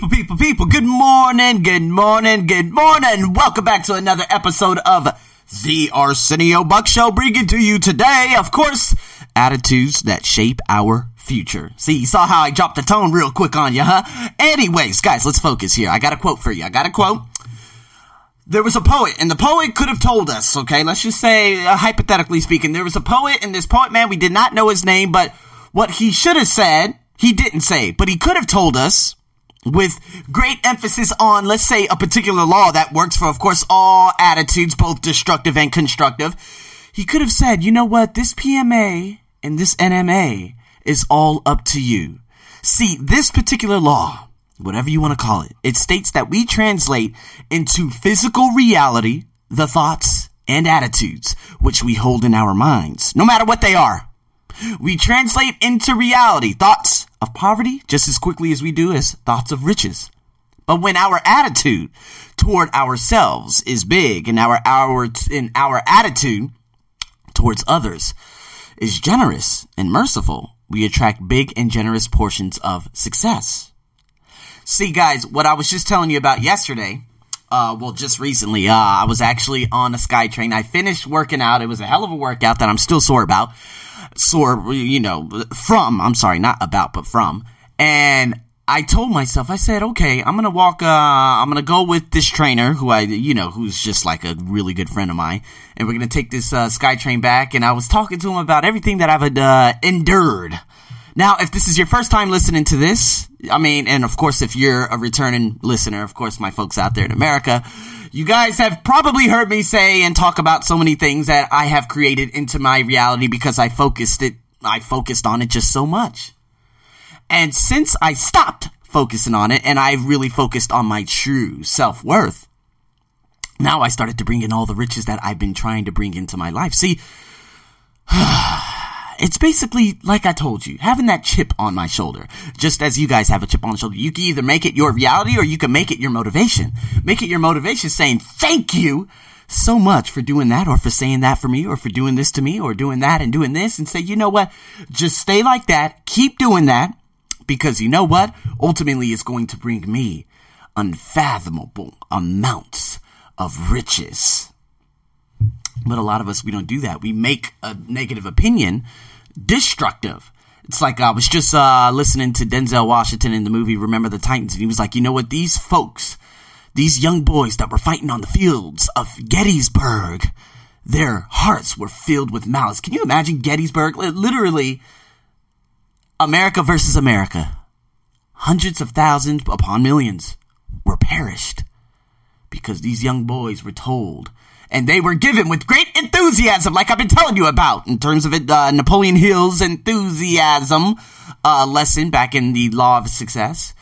People, people, people, good morning, good morning, good morning. Welcome back to another episode of The Arsenio Buck Show, bringing to you today, of course, attitudes that shape our future. See, you saw how I dropped the tone real quick on you, huh? Anyways, guys, let's focus here. I got a quote for you. I got a quote. There was a poet, and the poet could have told us, okay? Let's just say, uh, hypothetically speaking, there was a poet, and this poet, man, we did not know his name, but what he should have said, he didn't say, but he could have told us with great emphasis on, let's say, a particular law that works for, of course, all attitudes, both destructive and constructive. He could have said, you know what, this PMA and this NMA is all up to you. See, this particular law, whatever you want to call it, it states that we translate into physical reality the thoughts and attitudes which we hold in our minds, no matter what they are. We translate into reality thoughts of poverty just as quickly as we do as thoughts of riches. But when our attitude toward ourselves is big and our, our, in our attitude towards others is generous and merciful, we attract big and generous portions of success. See, guys, what I was just telling you about yesterday, uh, well, just recently, uh, I was actually on a SkyTrain. I finished working out. It was a hell of a workout that I'm still sore about sore, you know, from, I'm sorry, not about, but from. And I told myself, I said, okay, I'm gonna walk, uh, I'm gonna go with this trainer who I, you know, who's just like a really good friend of mine, and we're gonna take this, uh, SkyTrain back, and I was talking to him about everything that I've, uh, endured. Now, if this is your first time listening to this, I mean, and of course, if you're a returning listener, of course, my folks out there in America, you guys have probably heard me say and talk about so many things that I have created into my reality because I focused it, I focused on it just so much. And since I stopped focusing on it and I really focused on my true self worth, now I started to bring in all the riches that I've been trying to bring into my life. See, it's basically like I told you, having that chip on my shoulder. Just as you guys have a chip on the shoulder. You can either make it your reality or you can make it your motivation. Make it your motivation saying thank you so much for doing that or for saying that for me or for doing this to me or doing that and doing this and say, you know what? Just stay like that. Keep doing that because you know what? Ultimately, it's going to bring me unfathomable amounts of riches. But a lot of us, we don't do that. We make a negative opinion destructive. It's like I was just uh, listening to Denzel Washington in the movie Remember the Titans, and he was like, you know what? These folks, these young boys that were fighting on the fields of Gettysburg, their hearts were filled with malice. Can you imagine Gettysburg? Literally, America versus America. Hundreds of thousands upon millions were perished because these young boys were told and they were given with great enthusiasm, like I've been telling you about in terms of it, uh, Napoleon Hill's enthusiasm uh, lesson back in the Law of Success.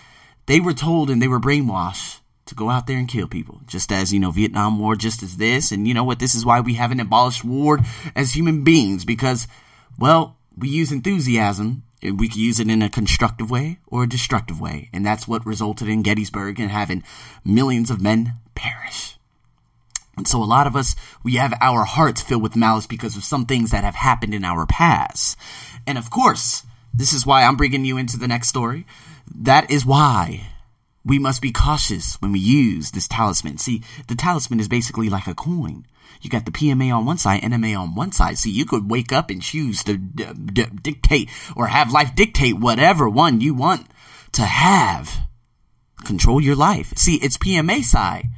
They were told and they were brainwashed to go out there and kill people, just as you know Vietnam War, just as this, and you know what? This is why we haven't abolished war as human beings because, well, we use enthusiasm. And we can use it in a constructive way or a destructive way, and that's what resulted in Gettysburg and having millions of men perish. And so a lot of us, we have our hearts filled with malice because of some things that have happened in our past. And of course, this is why I'm bringing you into the next story. That is why we must be cautious when we use this talisman. See, the talisman is basically like a coin. You got the PMA on one side, NMA on one side. See, you could wake up and choose to d- d- dictate or have life dictate whatever one you want to have. Control your life. See, it's PMA side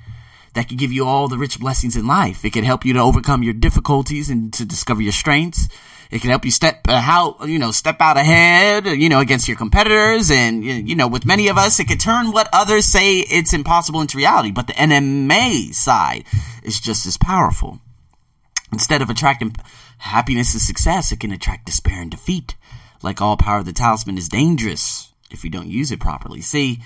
that can give you all the rich blessings in life. It can help you to overcome your difficulties and to discover your strengths. It can help you step uh, how you know step out ahead, you know, against your competitors, and you know, with many of us, it could turn what others say it's impossible into reality. But the NMA side is just as powerful. Instead of attracting happiness and success, it can attract despair and defeat. Like all power the talisman is dangerous if you don't use it properly. See,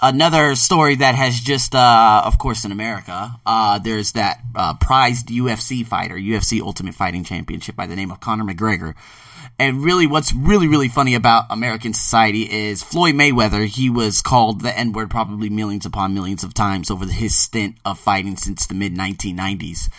another story that has just, uh, of course, in America, uh, there's that uh, prized UFC fighter, UFC Ultimate Fighting Championship by the name of Conor McGregor. And really, what's really, really funny about American society is Floyd Mayweather, he was called the N word probably millions upon millions of times over his stint of fighting since the mid 1990s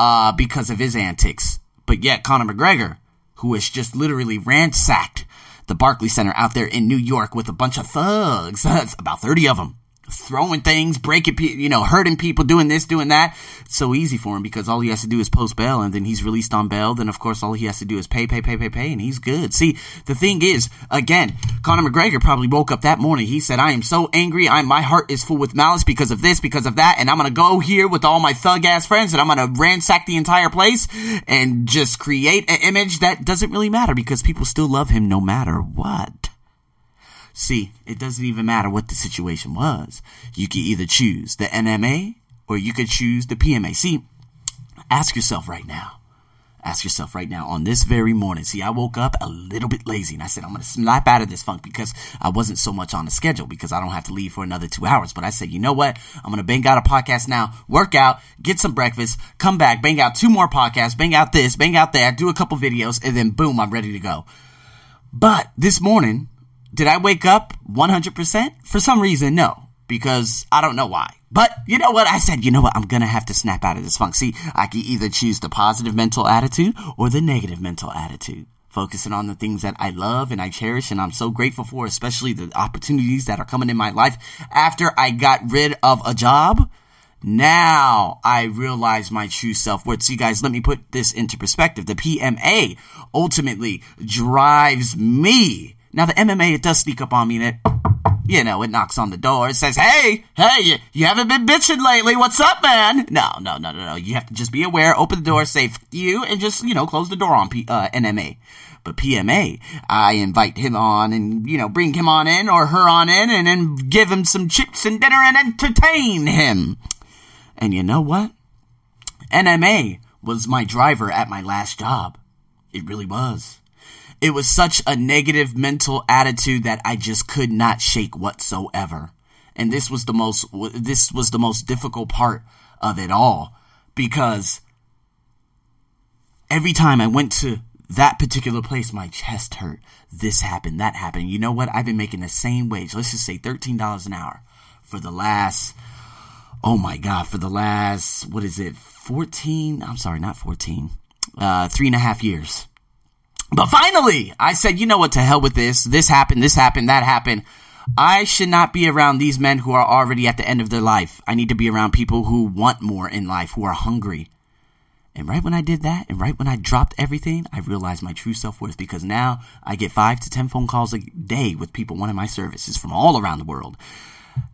uh, because of his antics. But yet, Conor McGregor, who has just literally ransacked the Barclay Center out there in New York with a bunch of thugs, about 30 of them, throwing things, breaking, you know, hurting people, doing this, doing that. It's so easy for him because all he has to do is post bail and then he's released on bail. Then of course all he has to do is pay, pay, pay, pay, pay, and he's good. See, the thing is, again, Conor McGregor probably woke up that morning. He said, I am so angry. I, my heart is full with malice because of this, because of that. And I'm to go here with all my thug ass friends and I'm to ransack the entire place and just create an image that doesn't really matter because people still love him no matter what. See, it doesn't even matter what the situation was. You could either choose the NMA or you could choose the PMA. See, ask yourself right now. Ask yourself right now on this very morning. See, I woke up a little bit lazy and I said, I'm going to snap out of this funk because I wasn't so much on the schedule because I don't have to leave for another two hours. But I said, you know what? I'm going to bang out a podcast now, work out, get some breakfast, come back, bang out two more podcasts, bang out this, bang out that, do a couple videos, and then boom, I'm ready to go. But this morning, did I wake up 100%? For some reason, no, because I don't know why. But you know what? I said, you know what? I'm gonna have to snap out of this funk. See, I can either choose the positive mental attitude or the negative mental attitude. Focusing on the things that I love and I cherish and I'm so grateful for, especially the opportunities that are coming in my life after I got rid of a job. Now I realize my true self worth. See, guys, let me put this into perspective. The PMA ultimately drives me now the NMA, it does sneak up on me and it, you know, it knocks on the door. It says, hey, hey, you, haven't been bitching lately. What's up, man? No, no, no, no, no. You have to just be aware, open the door, say you, and just, you know, close the door on P- uh, NMA. But PMA, I invite him on and, you know, bring him on in or her on in and then give him some chips and dinner and entertain him. And you know what? NMA was my driver at my last job. It really was. It was such a negative mental attitude that I just could not shake whatsoever. And this was the most this was the most difficult part of it all because every time I went to that particular place, my chest hurt. This happened, that happened. You know what? I've been making the same wage. Let's just say $13 an hour for the last, oh my God, for the last, what is it, 14? I'm sorry, not 14, uh, three and a half years. But finally, I said, you know what, to hell with this. This happened, this happened, that happened. I should not be around these men who are already at the end of their life. I need to be around people who want more in life, who are hungry. And right when I did that, and right when I dropped everything, I realized my true self worth because now I get five to ten phone calls a day with people wanting my services from all around the world.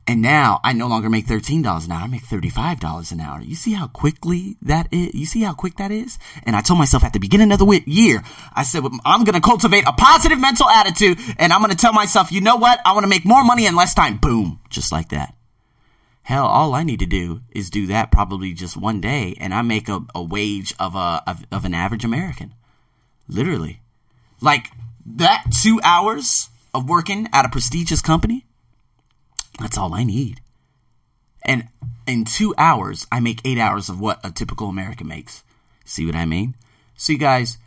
And now I no longer make $13 an hour. I make $35 an hour. You see how quickly that is? You see how quick that is? And I told myself at the beginning of the year, I said, I'm going to cultivate a positive mental attitude and I'm going to tell myself, you know what? I want to make more money in less time. Boom. Just like that. Hell, all I need to do is do that probably just one day and I make a, a wage of a, of, of an average American. Literally. Like that two hours of working at a prestigious company that's all I need. And in two hours, I make eight hours of what a typical American makes. See what I mean? So, you guys,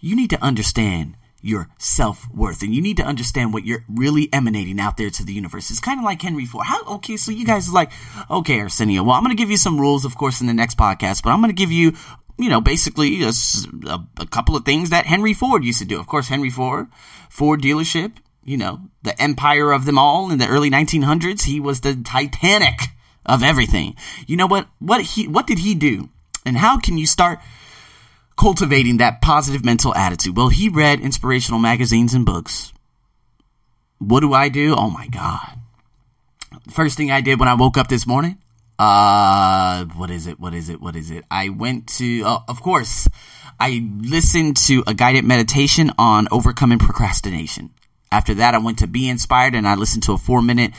you need to understand your self worth and you need to understand what you're really emanating out there to the universe. It's kind of like Henry Ford. How, okay, so you guys are like, okay, Arsenio, well, I'm going to give you some rules, of course, in the next podcast, but I'm going to give you, you know, basically a, a, a couple of things that Henry Ford used to do. Of course, Henry Ford, Ford dealership, you know, the empire of them all in the early 1900s. He was the Titanic of everything. You know what? What he, what did he do? And how can you start cultivating that positive mental attitude? Well, he read inspirational magazines and books. What do I do? Oh my God. First thing I did when I woke up this morning, uh, what is it? What is it? What is it? I went to, uh, of course, I listened to a guided meditation on overcoming procrastination. After that, I went to Be Inspired and I listened to a four minute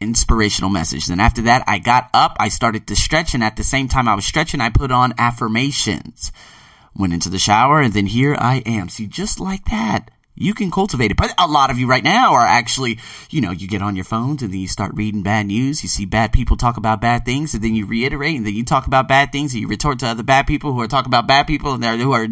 inspirational message. Then after that, I got up, I started to stretch, and at the same time I was stretching, I put on affirmations. Went into the shower, and then here I am. See, just like that you can cultivate it. But a lot of you right now are actually, you know, you get on your phones and then you start reading bad news. You see bad people talk about bad things and then you reiterate and then you talk about bad things and you retort to other bad people who are talking about bad people and they're, who are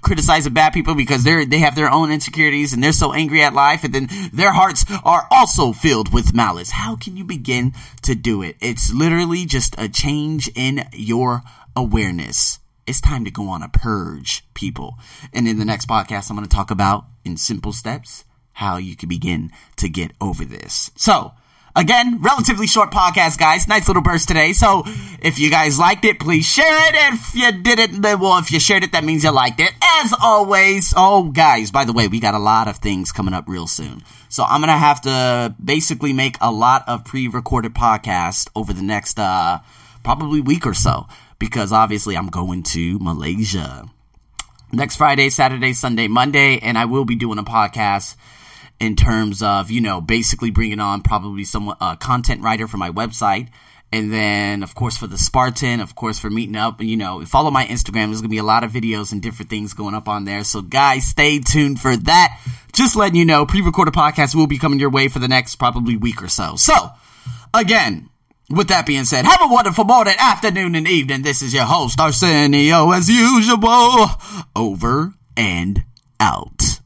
criticizing bad people because they're, they have their own insecurities and they're so angry at life and then their hearts are also filled with malice. How can you begin to do it? It's literally just a change in your awareness it's time to go on a purge, people. And in the next podcast, I'm going to talk about in simple steps how you can begin to get over this. So, Again, relatively short podcast, guys. Nice little burst today. So if you guys liked it, please share it. If you didn't, well, if you shared it, that means you liked it. As always, oh, guys, by the way, we got a lot of things coming up real soon. So I'm going to have to basically make a lot of pre-recorded podcasts over the next, uh, probably week or so because obviously I'm going to Malaysia next Friday, Saturday, Sunday, Monday, and I will be doing a podcast in terms of, you know, basically bringing on probably some uh, content writer for my website. And then, of course, for the Spartan, of course, for meeting up, you know, follow my Instagram. There's going to be a lot of videos and different things going up on there. So, guys, stay tuned for that. Just letting you know, pre recorded podcast will be coming your way for the next probably week or so. So, again, with that being said, have a wonderful morning, afternoon, and evening. This is your host, Arsenio, as usual. Over and out.